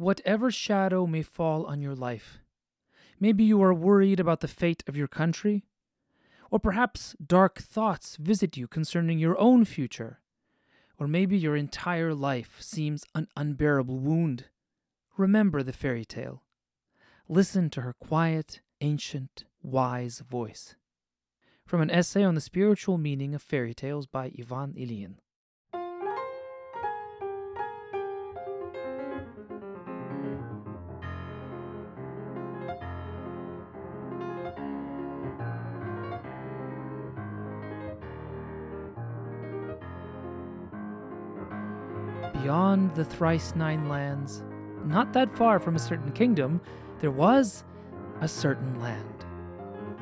whatever shadow may fall on your life. Maybe you are worried about the fate of your country, or perhaps dark thoughts visit you concerning your own future, or maybe your entire life seems an unbearable wound. Remember the fairy tale. Listen to her quiet, ancient, wise voice. From an essay on the spiritual meaning of fairy tales by Ivan Ilyin. Beyond the thrice nine lands, not that far from a certain kingdom, there was a certain land.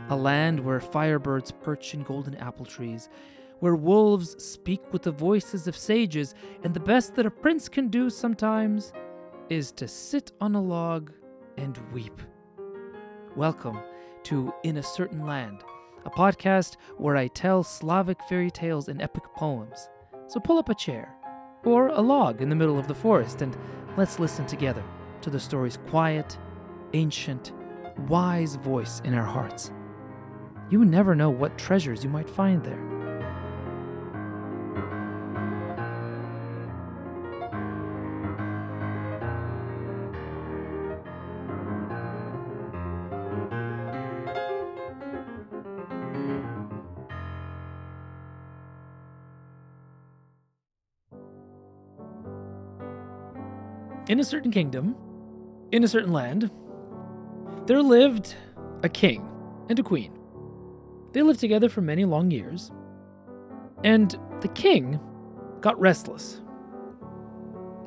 A land where firebirds perch in golden apple trees, where wolves speak with the voices of sages, and the best that a prince can do sometimes is to sit on a log and weep. Welcome to In a Certain Land, a podcast where I tell Slavic fairy tales and epic poems. So pull up a chair or a log in the middle of the forest and let's listen together to the story's quiet, ancient, wise voice in our hearts. You never know what treasures you might find there. In a certain kingdom, in a certain land, there lived a king and a queen. They lived together for many long years, and the king got restless.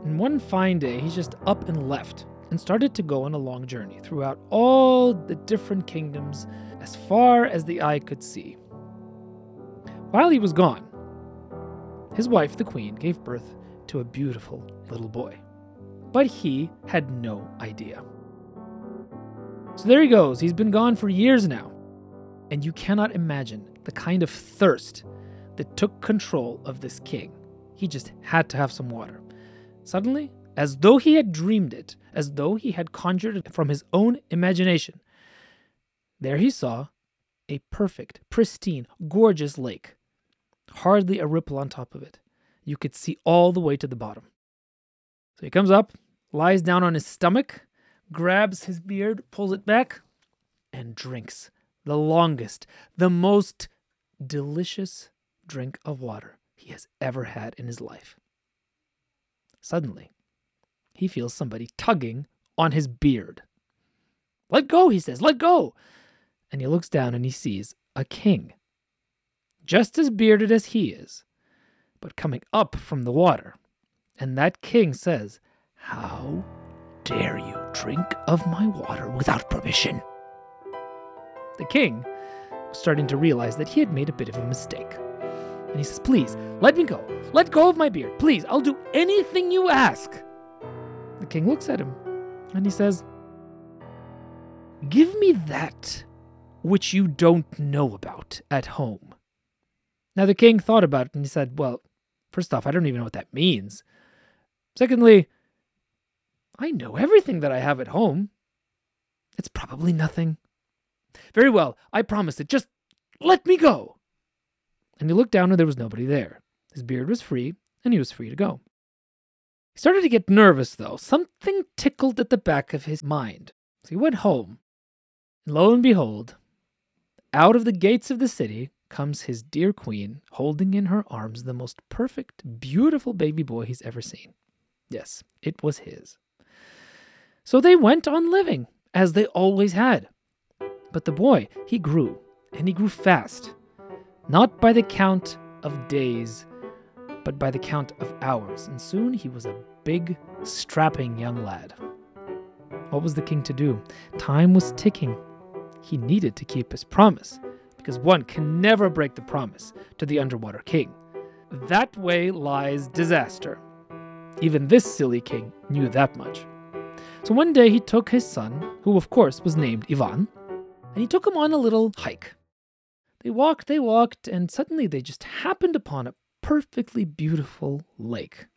And one fine day, he just up and left and started to go on a long journey throughout all the different kingdoms as far as the eye could see. While he was gone, his wife, the queen, gave birth to a beautiful little boy. But he had no idea. So there he goes. He's been gone for years now. And you cannot imagine the kind of thirst that took control of this king. He just had to have some water. Suddenly, as though he had dreamed it, as though he had conjured it from his own imagination, there he saw a perfect, pristine, gorgeous lake. Hardly a ripple on top of it. You could see all the way to the bottom. So he comes up, lies down on his stomach, grabs his beard, pulls it back, and drinks the longest, the most delicious drink of water he has ever had in his life. Suddenly, he feels somebody tugging on his beard. Let go, he says, let go. And he looks down and he sees a king, just as bearded as he is, but coming up from the water. And that king says, How dare you drink of my water without permission? The king was starting to realize that he had made a bit of a mistake. And he says, Please, let me go. Let go of my beard. Please, I'll do anything you ask. The king looks at him and he says, Give me that which you don't know about at home. Now the king thought about it and he said, Well, first off, I don't even know what that means. Secondly, I know everything that I have at home. It's probably nothing. Very well, I promise it. Just let me go. And he looked down and there was nobody there. His beard was free, and he was free to go. He started to get nervous, though. Something tickled at the back of his mind. So he went home. And lo and behold, out of the gates of the city comes his dear queen, holding in her arms the most perfect, beautiful baby boy he's ever seen. Yes, it was his. So they went on living, as they always had. But the boy, he grew, and he grew fast, not by the count of days, but by the count of hours, and soon he was a big, strapping young lad. What was the king to do? Time was ticking. He needed to keep his promise, because one can never break the promise to the underwater king. That way lies disaster. Even this silly king knew that much. So one day he took his son, who of course was named Ivan, and he took him on a little hike. They walked, they walked, and suddenly they just happened upon a perfectly beautiful lake.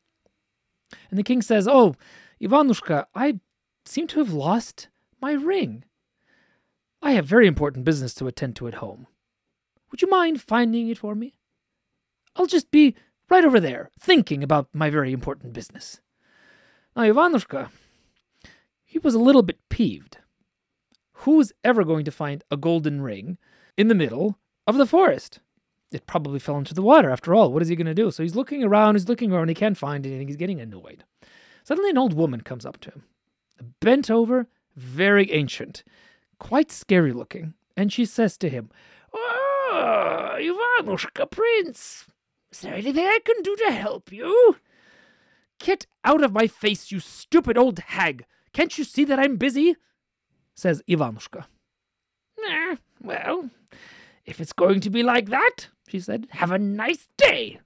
And the king says, Oh, Ivanushka, I seem to have lost my ring. I have very important business to attend to at home. Would you mind finding it for me? I'll just be right over there, thinking about my very important business. Now, Ivanushka, he was a little bit peeved. Who's ever going to find a golden ring in the middle of the forest? It probably fell into the water after all. What is he going to do? So he's looking around, he's looking around, he can't find anything, he's getting annoyed. Suddenly, an old woman comes up to him, bent over, very ancient, quite scary looking, and she says to him, ah, Oh, Ivanushka, Prince, is there anything I can do to help you? Get out of my face, you stupid old hag! Can't you see that I'm busy? says Ivanushka. Eh, well, if it's going to be like that, she said, have a nice day.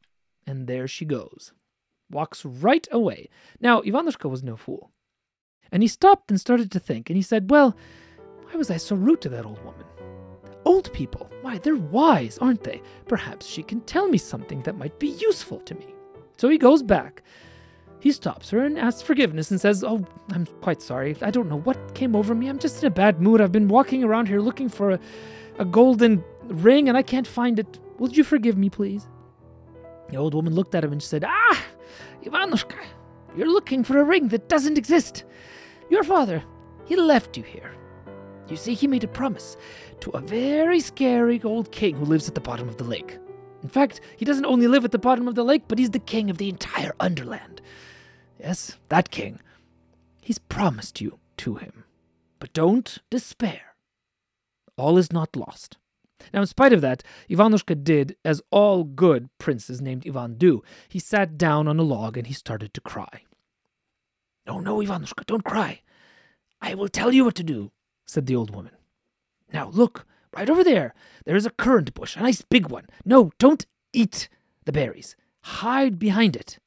And there she goes. Walks right away. Now, Ivanushka was no fool. And he stopped and started to think, and he said, Well, why was I so rude to that old woman? Old people, why, they're wise, aren't they? Perhaps she can tell me something that might be useful to me. So he goes back. He stops her and asks forgiveness and says, Oh, I'm quite sorry. I don't know what came over me. I'm just in a bad mood. I've been walking around here looking for a, a golden ring and I can't find it. Would you forgive me, please? The old woman looked at him and said, Ah, Ivanushka, you're looking for a ring that doesn't exist. Your father, he left you here. You see, he made a promise to a very scary old king who lives at the bottom of the lake. In fact, he doesn't only live at the bottom of the lake, but he's the king of the entire Underland. Yes, that king. He's promised you to him. But don't despair. All is not lost. Now, in spite of that, Ivanushka did as all good princes named Ivan do. He sat down on a log and he started to cry. No, no, Ivanushka, don't cry. I will tell you what to do, said the old woman. Now, look, right over there. There is a currant bush, a nice big one. No, don't eat the berries. Hide behind it.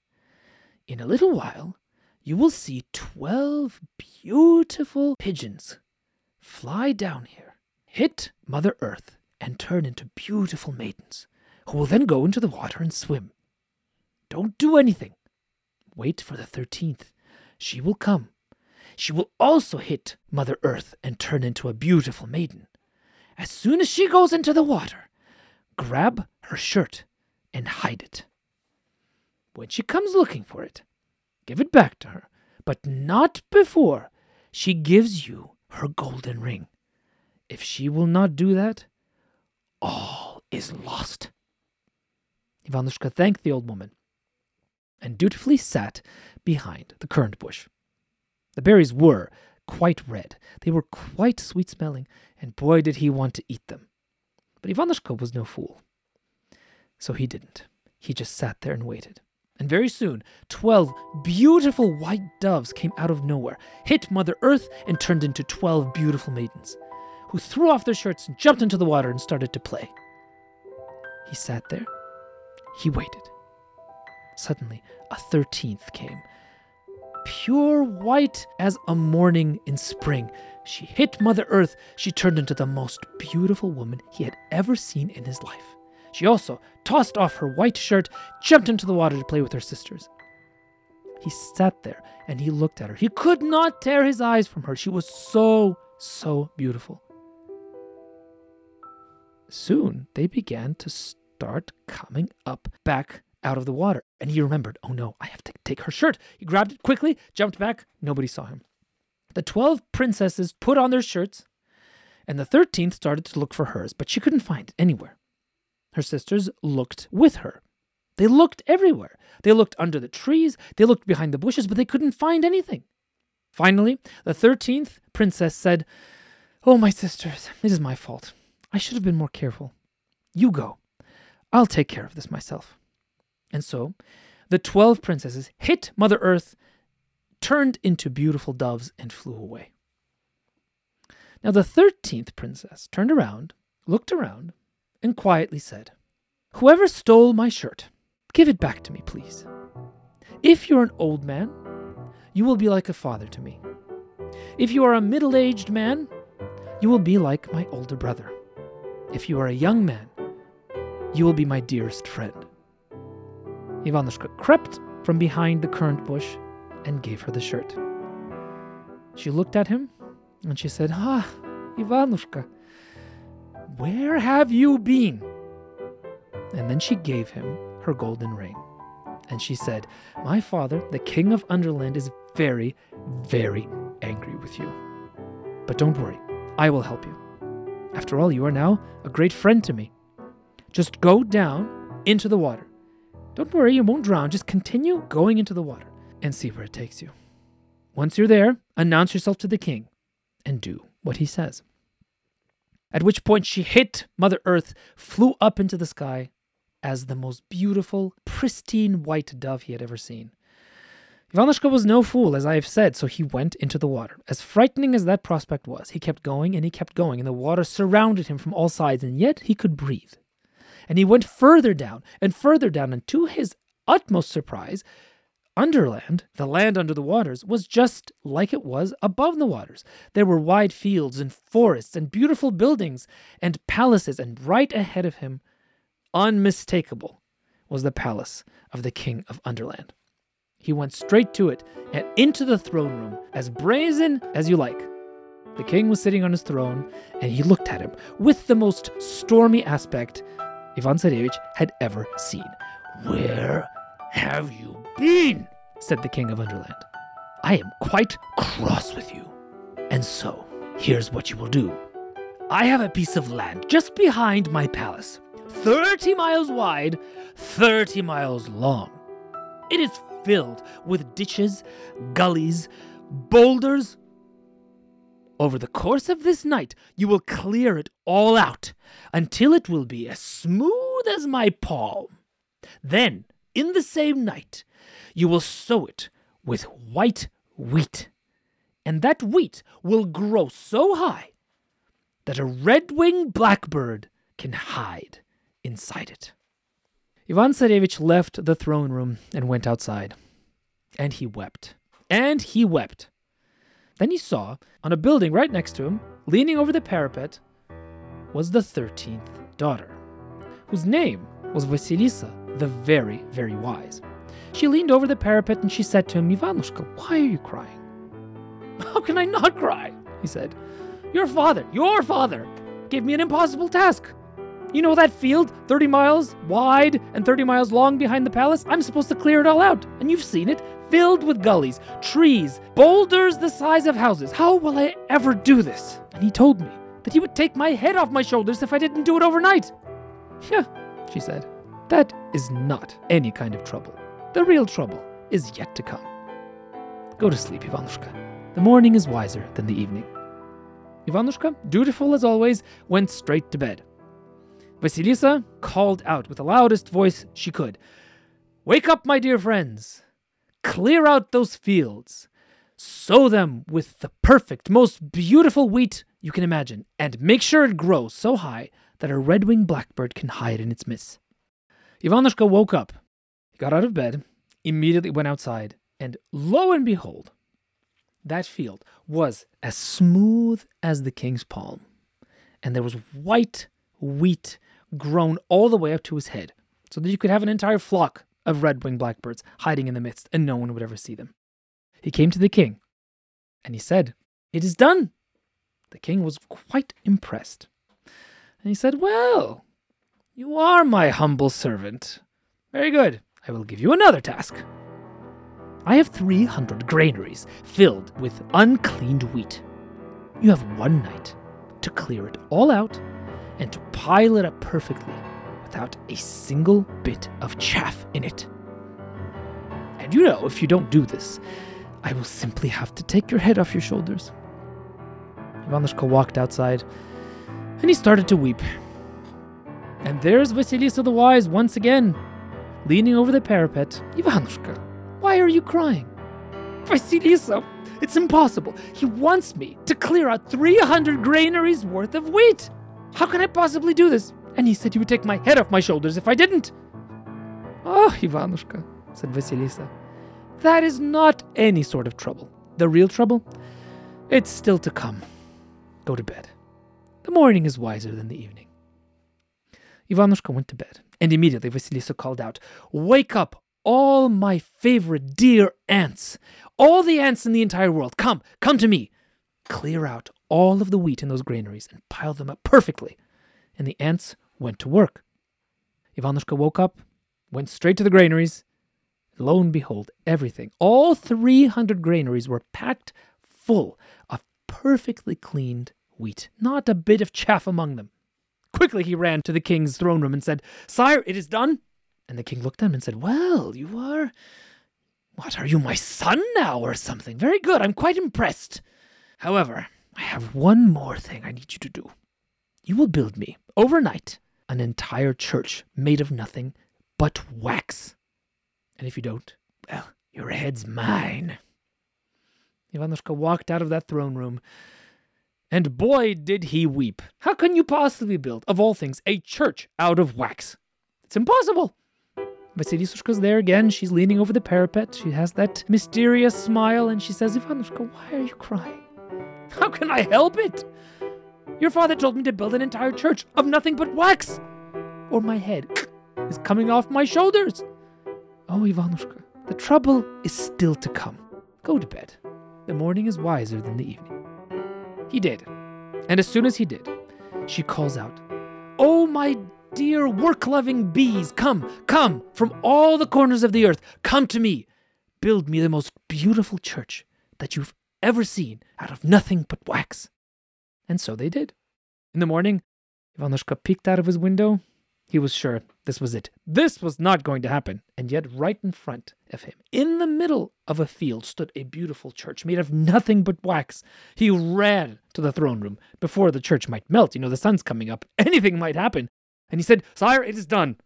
In a little while, you will see twelve beautiful pigeons fly down here, hit Mother Earth, and turn into beautiful maidens, who will then go into the water and swim. Don't do anything. Wait for the thirteenth. She will come. She will also hit Mother Earth and turn into a beautiful maiden. As soon as she goes into the water, grab her shirt and hide it. When she comes looking for it, give it back to her, but not before she gives you her golden ring. If she will not do that, all is lost. Ivanushka thanked the old woman and dutifully sat behind the currant bush. The berries were quite red. They were quite sweet smelling, and boy did he want to eat them. But Ivanushka was no fool. So he didn't. He just sat there and waited. And very soon, twelve beautiful white doves came out of nowhere, hit Mother Earth, and turned into twelve beautiful maidens who threw off their shirts and jumped into the water and started to play. He sat there. He waited. Suddenly, a thirteenth came. Pure white as a morning in spring. She hit Mother Earth. She turned into the most beautiful woman he had ever seen in his life. She also tossed off her white shirt, jumped into the water to play with her sisters. He sat there and he looked at her. He could not tear his eyes from her. She was so, so beautiful. Soon they began to start coming up back out of the water. And he remembered, oh no, I have to take her shirt. He grabbed it quickly, jumped back. Nobody saw him. The 12 princesses put on their shirts, and the 13th started to look for hers, but she couldn't find it anywhere. Her sisters looked with her. They looked everywhere. They looked under the trees, they looked behind the bushes, but they couldn't find anything. Finally, the 13th princess said, Oh, my sisters, it is my fault. I should have been more careful. You go. I'll take care of this myself. And so the twelve princesses hit Mother Earth, turned into beautiful doves, and flew away. Now the thirteenth princess turned around, looked around, and quietly said, Whoever stole my shirt, give it back to me, please. If you're an old man, you will be like a father to me. If you are a middle aged man, you will be like my older brother. If you are a young man, you will be my dearest friend. Ivanushka crept from behind the currant bush and gave her the shirt. She looked at him and she said, Ah, Ivanushka, where have you been? And then she gave him her golden ring. And she said, My father, the king of Underland, is very, very angry with you. But don't worry, I will help you. After all, you are now a great friend to me. Just go down into the water. Don't worry, you won't drown. Just continue going into the water and see where it takes you. Once you're there, announce yourself to the king and do what he says. At which point she hit Mother Earth, flew up into the sky as the most beautiful, pristine white dove he had ever seen. Ivanushka was no fool, as I have said, so he went into the water. As frightening as that prospect was, he kept going and he kept going, and the water surrounded him from all sides, and yet he could breathe. And he went further down and further down, and to his utmost surprise, Underland, the land under the waters, was just like it was above the waters. There were wide fields and forests and beautiful buildings and palaces, and right ahead of him, unmistakable, was the palace of the king of Underland. He went straight to it and into the throne room, as brazen as you like. The king was sitting on his throne, and he looked at him with the most stormy aspect Ivan Tsarevich had ever seen. Where have you been? said the king of Underland. I am quite cross with you. And so, here's what you will do. I have a piece of land just behind my palace, 30 miles wide, 30 miles long. It is filled with ditches, gullies, boulders. Over the course of this night, you will clear it all out until it will be as smooth as my palm. Then, in the same night, you will sow it with white wheat. And that wheat will grow so high that a red winged blackbird can hide inside it. Ivan Tsarevich left the throne room and went outside. And he wept. And he wept. Then he saw, on a building right next to him, leaning over the parapet, was the 13th daughter, whose name was Vasilisa the Very, Very Wise. She leaned over the parapet and she said to him, Ivanushka, why are you crying? How can I not cry? He said. Your father, your father, gave me an impossible task. You know that field, 30 miles wide and 30 miles long behind the palace? I'm supposed to clear it all out, and you've seen it, filled with gullies, trees, boulders the size of houses. How will I ever do this? And he told me that he would take my head off my shoulders if I didn't do it overnight. Yeah, she said. That is not any kind of trouble. The real trouble is yet to come. Go to sleep, Ivanushka. The morning is wiser than the evening. Ivanushka, dutiful as always, went straight to bed. Vasilisa called out with the loudest voice she could Wake up, my dear friends! Clear out those fields! Sow them with the perfect, most beautiful wheat you can imagine, and make sure it grows so high that a red winged blackbird can hide in its midst. Ivanushka woke up. Got out of bed, immediately went outside, and lo and behold, that field was as smooth as the king's palm, and there was white wheat grown all the way up to his head, so that you could have an entire flock of red winged blackbirds hiding in the midst, and no one would ever see them. He came to the king, and he said, It is done. The king was quite impressed. And he said, Well, you are my humble servant. Very good. I will give you another task. I have 300 granaries filled with uncleaned wheat. You have one night to clear it all out and to pile it up perfectly without a single bit of chaff in it. And you know, if you don't do this, I will simply have to take your head off your shoulders. Ivanushka walked outside and he started to weep. And there's Vasilisa the Wise once again, leaning over the parapet. Ivanushka, why are you crying? Vasilisa, it's impossible. He wants me to clear out 300 granaries worth of wheat. How can I possibly do this? And he said he would take my head off my shoulders if I didn't. Oh, Ivanushka, said Vasilisa, that is not any sort of trouble. The real trouble? It's still to come. Go to bed. The morning is wiser than the evening. Ivanushka went to bed, and immediately Vasilisa called out, Wake up, all my favorite dear ants, all the ants in the entire world, come, come to me. Clear out all of the wheat in those granaries and pile them up perfectly. And the ants went to work. Ivanushka woke up, went straight to the granaries. Lo and behold, everything, all 300 granaries were packed full of perfectly cleaned wheat, not a bit of chaff among them. Quickly he ran to the king's throne room and said, Sire, it is done. And the king looked at him and said, Well, you are. What, are you my son now or something? Very good, I'm quite impressed. However, I have one more thing I need you to do. You will build me, overnight, an entire church made of nothing but wax. And if you don't, well, your head's mine. Ivanushka walked out of that throne room, and boy, did he weep. How can you possibly build, of all things, a church out of wax? It's impossible. Vasilisushka's there again. She's leaning over the parapet. She has that mysterious smile, and she says, Ivanushka, why are you crying? How can I help it? Your father told me to build an entire church of nothing but wax, or my head is coming off my shoulders. Oh, Ivanushka, the trouble is still to come. Go to bed. The morning is wiser than the evening. He did. And as soon as he did, she calls out, Oh, my dear work loving bees, come, come from all the corners of the earth, come to me. Build me the most beautiful church that you've ever seen out of nothing but wax. And so they did. In the morning, Ivanushka peeked out of his window. He was sure this was it. This was not going to happen. And yet, right in front of him, in the middle of a field, stood a beautiful church made of nothing but wax. He ran to the throne room before the church might melt. You know, the sun's coming up. Anything might happen. And he said, Sire, it is done.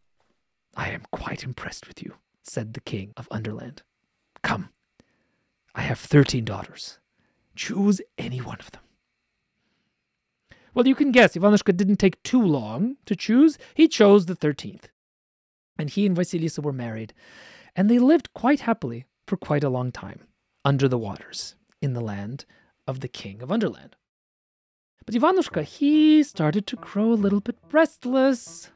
I am quite impressed with you, said the king of Underland. Come, I have thirteen daughters. Choose any one of them. Well, you can guess, Ivanushka didn't take too long to choose. He chose the 13th. And he and Vasilisa were married, and they lived quite happily for quite a long time under the waters in the land of the king of Underland. But Ivanushka, he started to grow a little bit restless.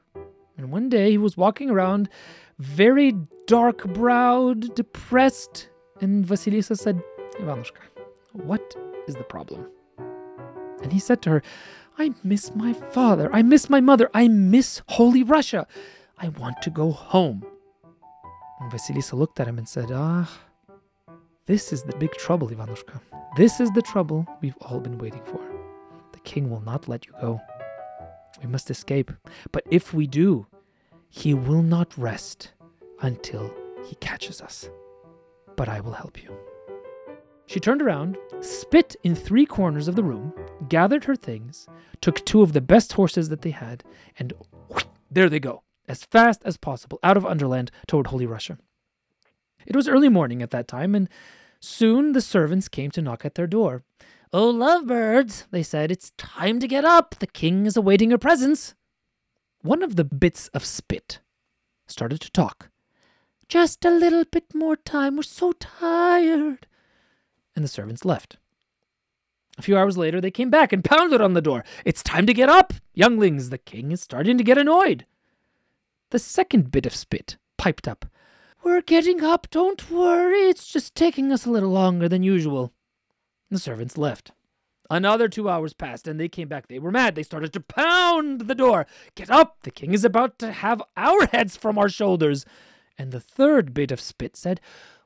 And one day he was walking around, very dark browed, depressed, and Vasilisa said, Ivanushka, what is the problem? And he said to her, I miss my father. I miss my mother. I miss Holy Russia. I want to go home. And Vasilisa looked at him and said, Ah, this is the big trouble, Ivanushka. This is the trouble we've all been waiting for. The king will not let you go. We must escape. But if we do, he will not rest until he catches us. But I will help you. She turned around, spit in three corners of the room, gathered her things, took two of the best horses that they had, and whoosh, there they go, as fast as possible, out of Underland toward Holy Russia. It was early morning at that time, and soon the servants came to knock at their door. Oh, lovebirds, they said, it's time to get up. The king is awaiting your presence. One of the bits of spit started to talk. Just a little bit more time. We're so tired and the servants left. A few hours later, they came back and pounded on the door. It's time to get up, younglings. The king is starting to get annoyed. The second bit of spit piped up. We're getting up, don't worry. It's just taking us a little longer than usual. The servants left. Another two hours passed, and they came back. They were mad. They started to pound the door. Get up! The king is about to have our heads from our shoulders. And the third bit of spit said,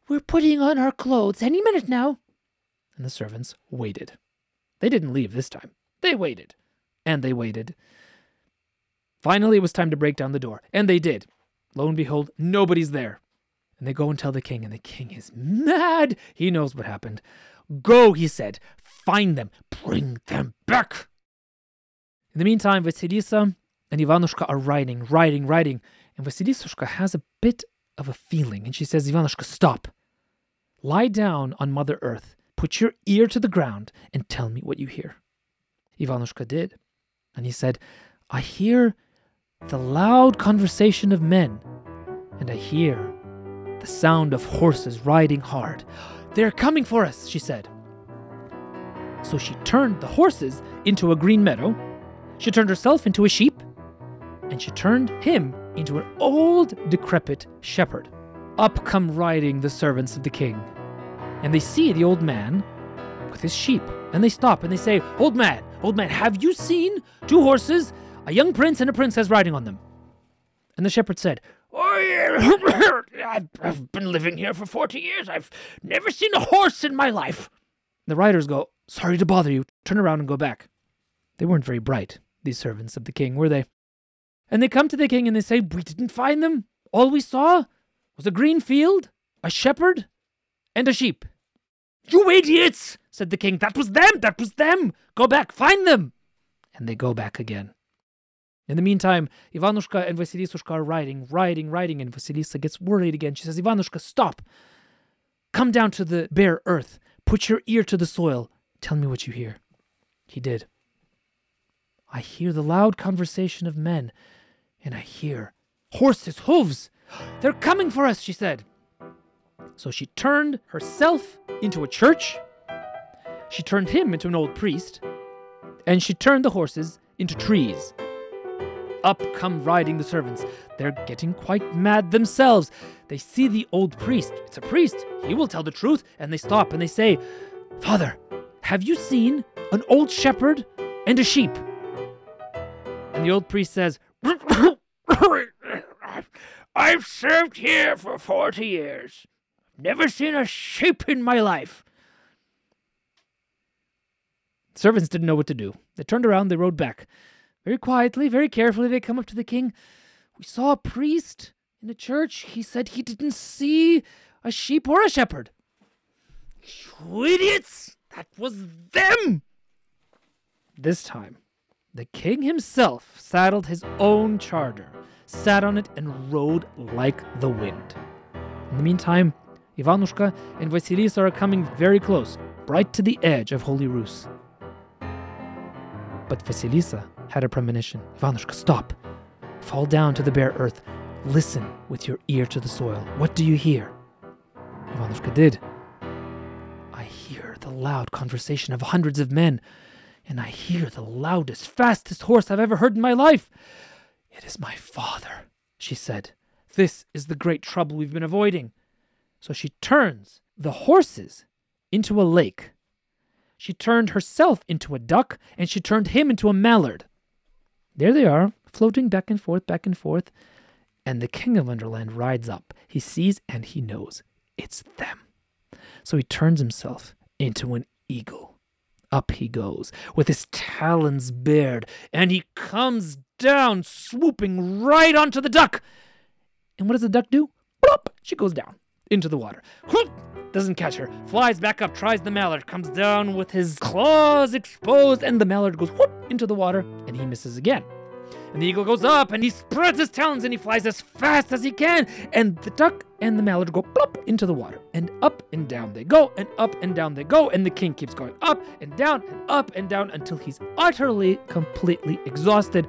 We're putting on our clothes any minute now and the servants waited. They didn't leave this time. They waited. And they waited. Finally, it was time to break down the door, and they did. Lo and behold, nobody's there. And they go and tell the king, and the king is mad. He knows what happened. Go, he said, find them, bring them back. In the meantime, Vasilisa and Ivanushka are riding, riding, riding, and Vasilisushka has a bit of a feeling, and she says, Ivanushka, stop. Lie down on Mother Earth Put your ear to the ground and tell me what you hear. Ivanushka did, and he said, I hear the loud conversation of men, and I hear the sound of horses riding hard. They're coming for us, she said. So she turned the horses into a green meadow, she turned herself into a sheep, and she turned him into an old, decrepit shepherd. up come riding the servants of the king. And they see the old man with his sheep. And they stop and they say, Old man, old man, have you seen two horses, a young prince and a princess riding on them? And the shepherd said, oh, I've been living here for 40 years. I've never seen a horse in my life. The riders go, Sorry to bother you. Turn around and go back. They weren't very bright, these servants of the king, were they? And they come to the king and they say, We didn't find them. All we saw was a green field, a shepherd, and a sheep. You idiots, said the king. That was them, that was them. Go back, find them. And they go back again. In the meantime, Ivanushka and Vasilisushka are riding, riding, riding, and Vasilisa gets worried again. She says, Ivanushka, stop. Come down to the bare earth. Put your ear to the soil. Tell me what you hear. He did. I hear the loud conversation of men, and I hear horses' hooves. They're coming for us, she said. So she turned herself into a church, she turned him into an old priest, and she turned the horses into trees. Up come riding the servants. They're getting quite mad themselves. They see the old priest. It's a priest. He will tell the truth. And they stop and they say, Father, have you seen an old shepherd and a sheep? And the old priest says, I've served here for 40 years. Never seen a sheep in my life. Servants didn't know what to do. They turned around, they rode back. Very quietly, very carefully, they come up to the king. We saw a priest in the church. He said he didn't see a sheep or a shepherd. You idiots! That was them! This time, the king himself saddled his own charger, sat on it, and rode like the wind. In the meantime, Ivanushka and Vasilisa are coming very close, right to the edge of Holy Rus. But Vasilisa had a premonition. Ivanushka, stop. Fall down to the bare earth. Listen with your ear to the soil. What do you hear? Ivanushka did. I hear the loud conversation of hundreds of men, and I hear the loudest, fastest horse I've ever heard in my life. It is my father, she said. This is the great trouble we've been avoiding. So she turns the horses into a lake. She turned herself into a duck, and she turned him into a mallard. There they are, floating back and forth, back and forth. And the king of Underland rides up. He sees and he knows it's them. So he turns himself into an eagle. Up he goes, with his talons bared, and he comes down, swooping right onto the duck. And what does the duck do? Plop! She goes down into the water. Doesn't catch her. Flies back up, tries the mallard, comes down with his claws exposed, and the mallard goes whoop into the water, and he misses again. And the eagle goes up and he spreads his talons and he flies as fast as he can. And the duck and the mallard go plop into the water. And up and down they go, and up and down they go. And the king keeps going up and down and up and down until he's utterly, completely exhausted.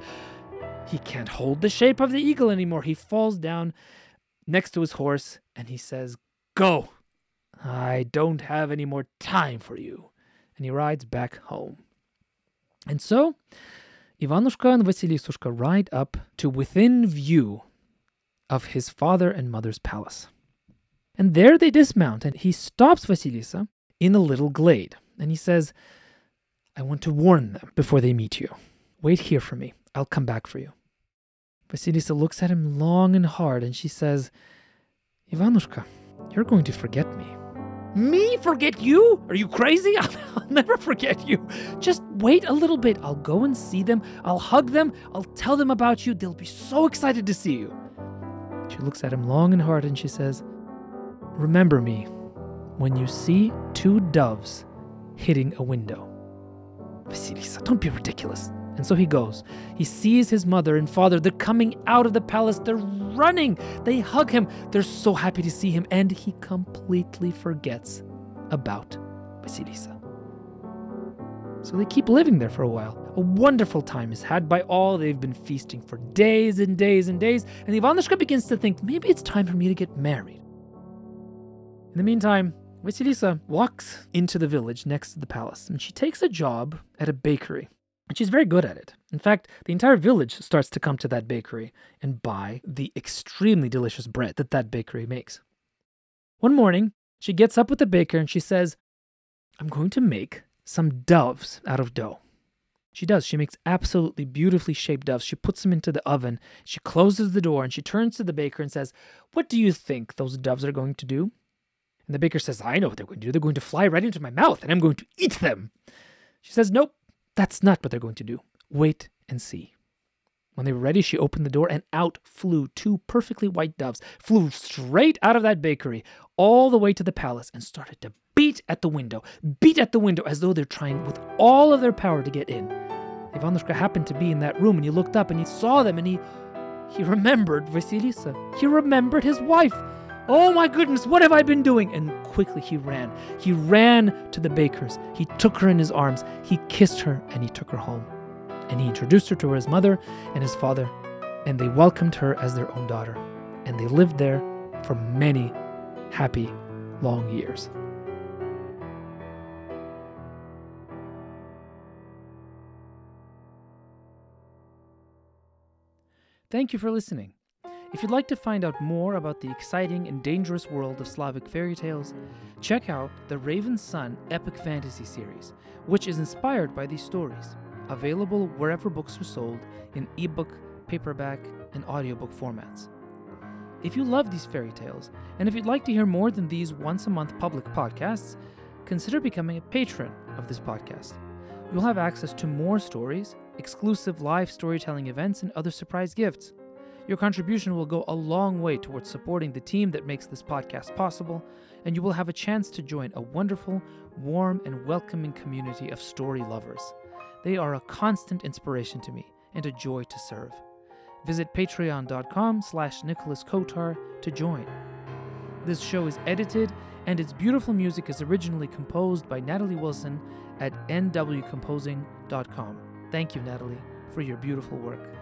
He can't hold the shape of the eagle anymore. He falls down next to his horse and he says, Go! I don't have any more time for you. And he rides back home. And so, Ivanushka and Vasilisushka ride up to within view of his father and mother's palace. And there they dismount, and he stops Vasilisa in a little glade. And he says, I want to warn them before they meet you. Wait here for me. I'll come back for you. Vasilisa looks at him long and hard, and she says, Ivanushka, you're going to forget me. Me forget you? Are you crazy? I'll, I'll, never forget you. Just wait a little bit. I'll go and see them. I'll hug them. I'll tell them about you. They'll be so excited to see you. She looks at him long and hard and she says, Remember me when you see two doves hitting a window. Vasilisa, don't be ridiculous. And so he goes. He sees his mother and father. They're coming out of the palace. They're running. They hug him. They're so happy to see him. And he completely forgets about Vasilisa. So they keep living there for a while. A wonderful time is had by all. They've been feasting for days and days and days. And Ivanushka begins to think maybe it's time for me to get married. In the meantime, Vasilisa walks into the village next to the palace and she takes a job at a bakery. And she's very good at it. In fact, the entire village starts to come to that bakery and buy the extremely delicious bread that that bakery makes. One morning, she gets up with the baker and she says, I'm going to make some doves out of dough. She does. She makes absolutely beautifully shaped doves. She puts them into the oven. She closes the door and she turns to the baker and says, What do you think those doves are going to do? And the baker says, I know what they're going to do. They're going to fly right into my mouth and I'm going to eat them. She says, Nope, that's not what they're going to do. Wait and see. When they were ready, she opened the door and out flew two perfectly white doves, flew straight out of that bakery all the way to the palace and started to beat at the window, beat at the window as though they're trying with all of their power to get in. Ivanushka happened to be in that room and he looked up and he saw them and he he remembered Vasilisa. He remembered his wife. Oh my goodness, what have I been doing? And quickly he ran. He ran to the baker's. He took her in his arms. He kissed her and he took her home. And he introduced her to his mother and his father, and they welcomed her as their own daughter. And they lived there for many happy, long years. Thank you for listening. If you'd like to find out more about the exciting and dangerous world of Slavic fairy tales, check out the Raven's Son Epic Fantasy series, which is inspired by these stories, available wherever books are sold in ebook, paperback, and audiobook formats. If you love these fairy tales, and if you'd like to hear more than these once a month public podcasts, consider becoming a patron of this podcast. You'll have access to more stories, exclusive live storytelling events, and other surprise gifts. Your contribution will go a long way towards supporting the team that makes this podcast possible, and you will have a chance to join a wonderful, warm, and welcoming community of story lovers. They are a constant inspiration to me and a joy to serve. Visit patreon.com slash Nicholas Kotar to join. This show is edited, and its beautiful music is originally composed by Natalie Wilson at nwcomposing.com. Thank you, Natalie, for your beautiful work.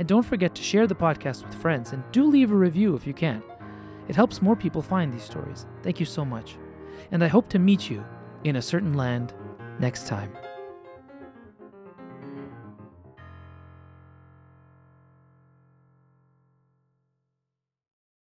And don't forget to share the podcast with friends and do leave a review if you can. It helps more people find these stories. Thank you so much. And I hope to meet you in a certain land next time.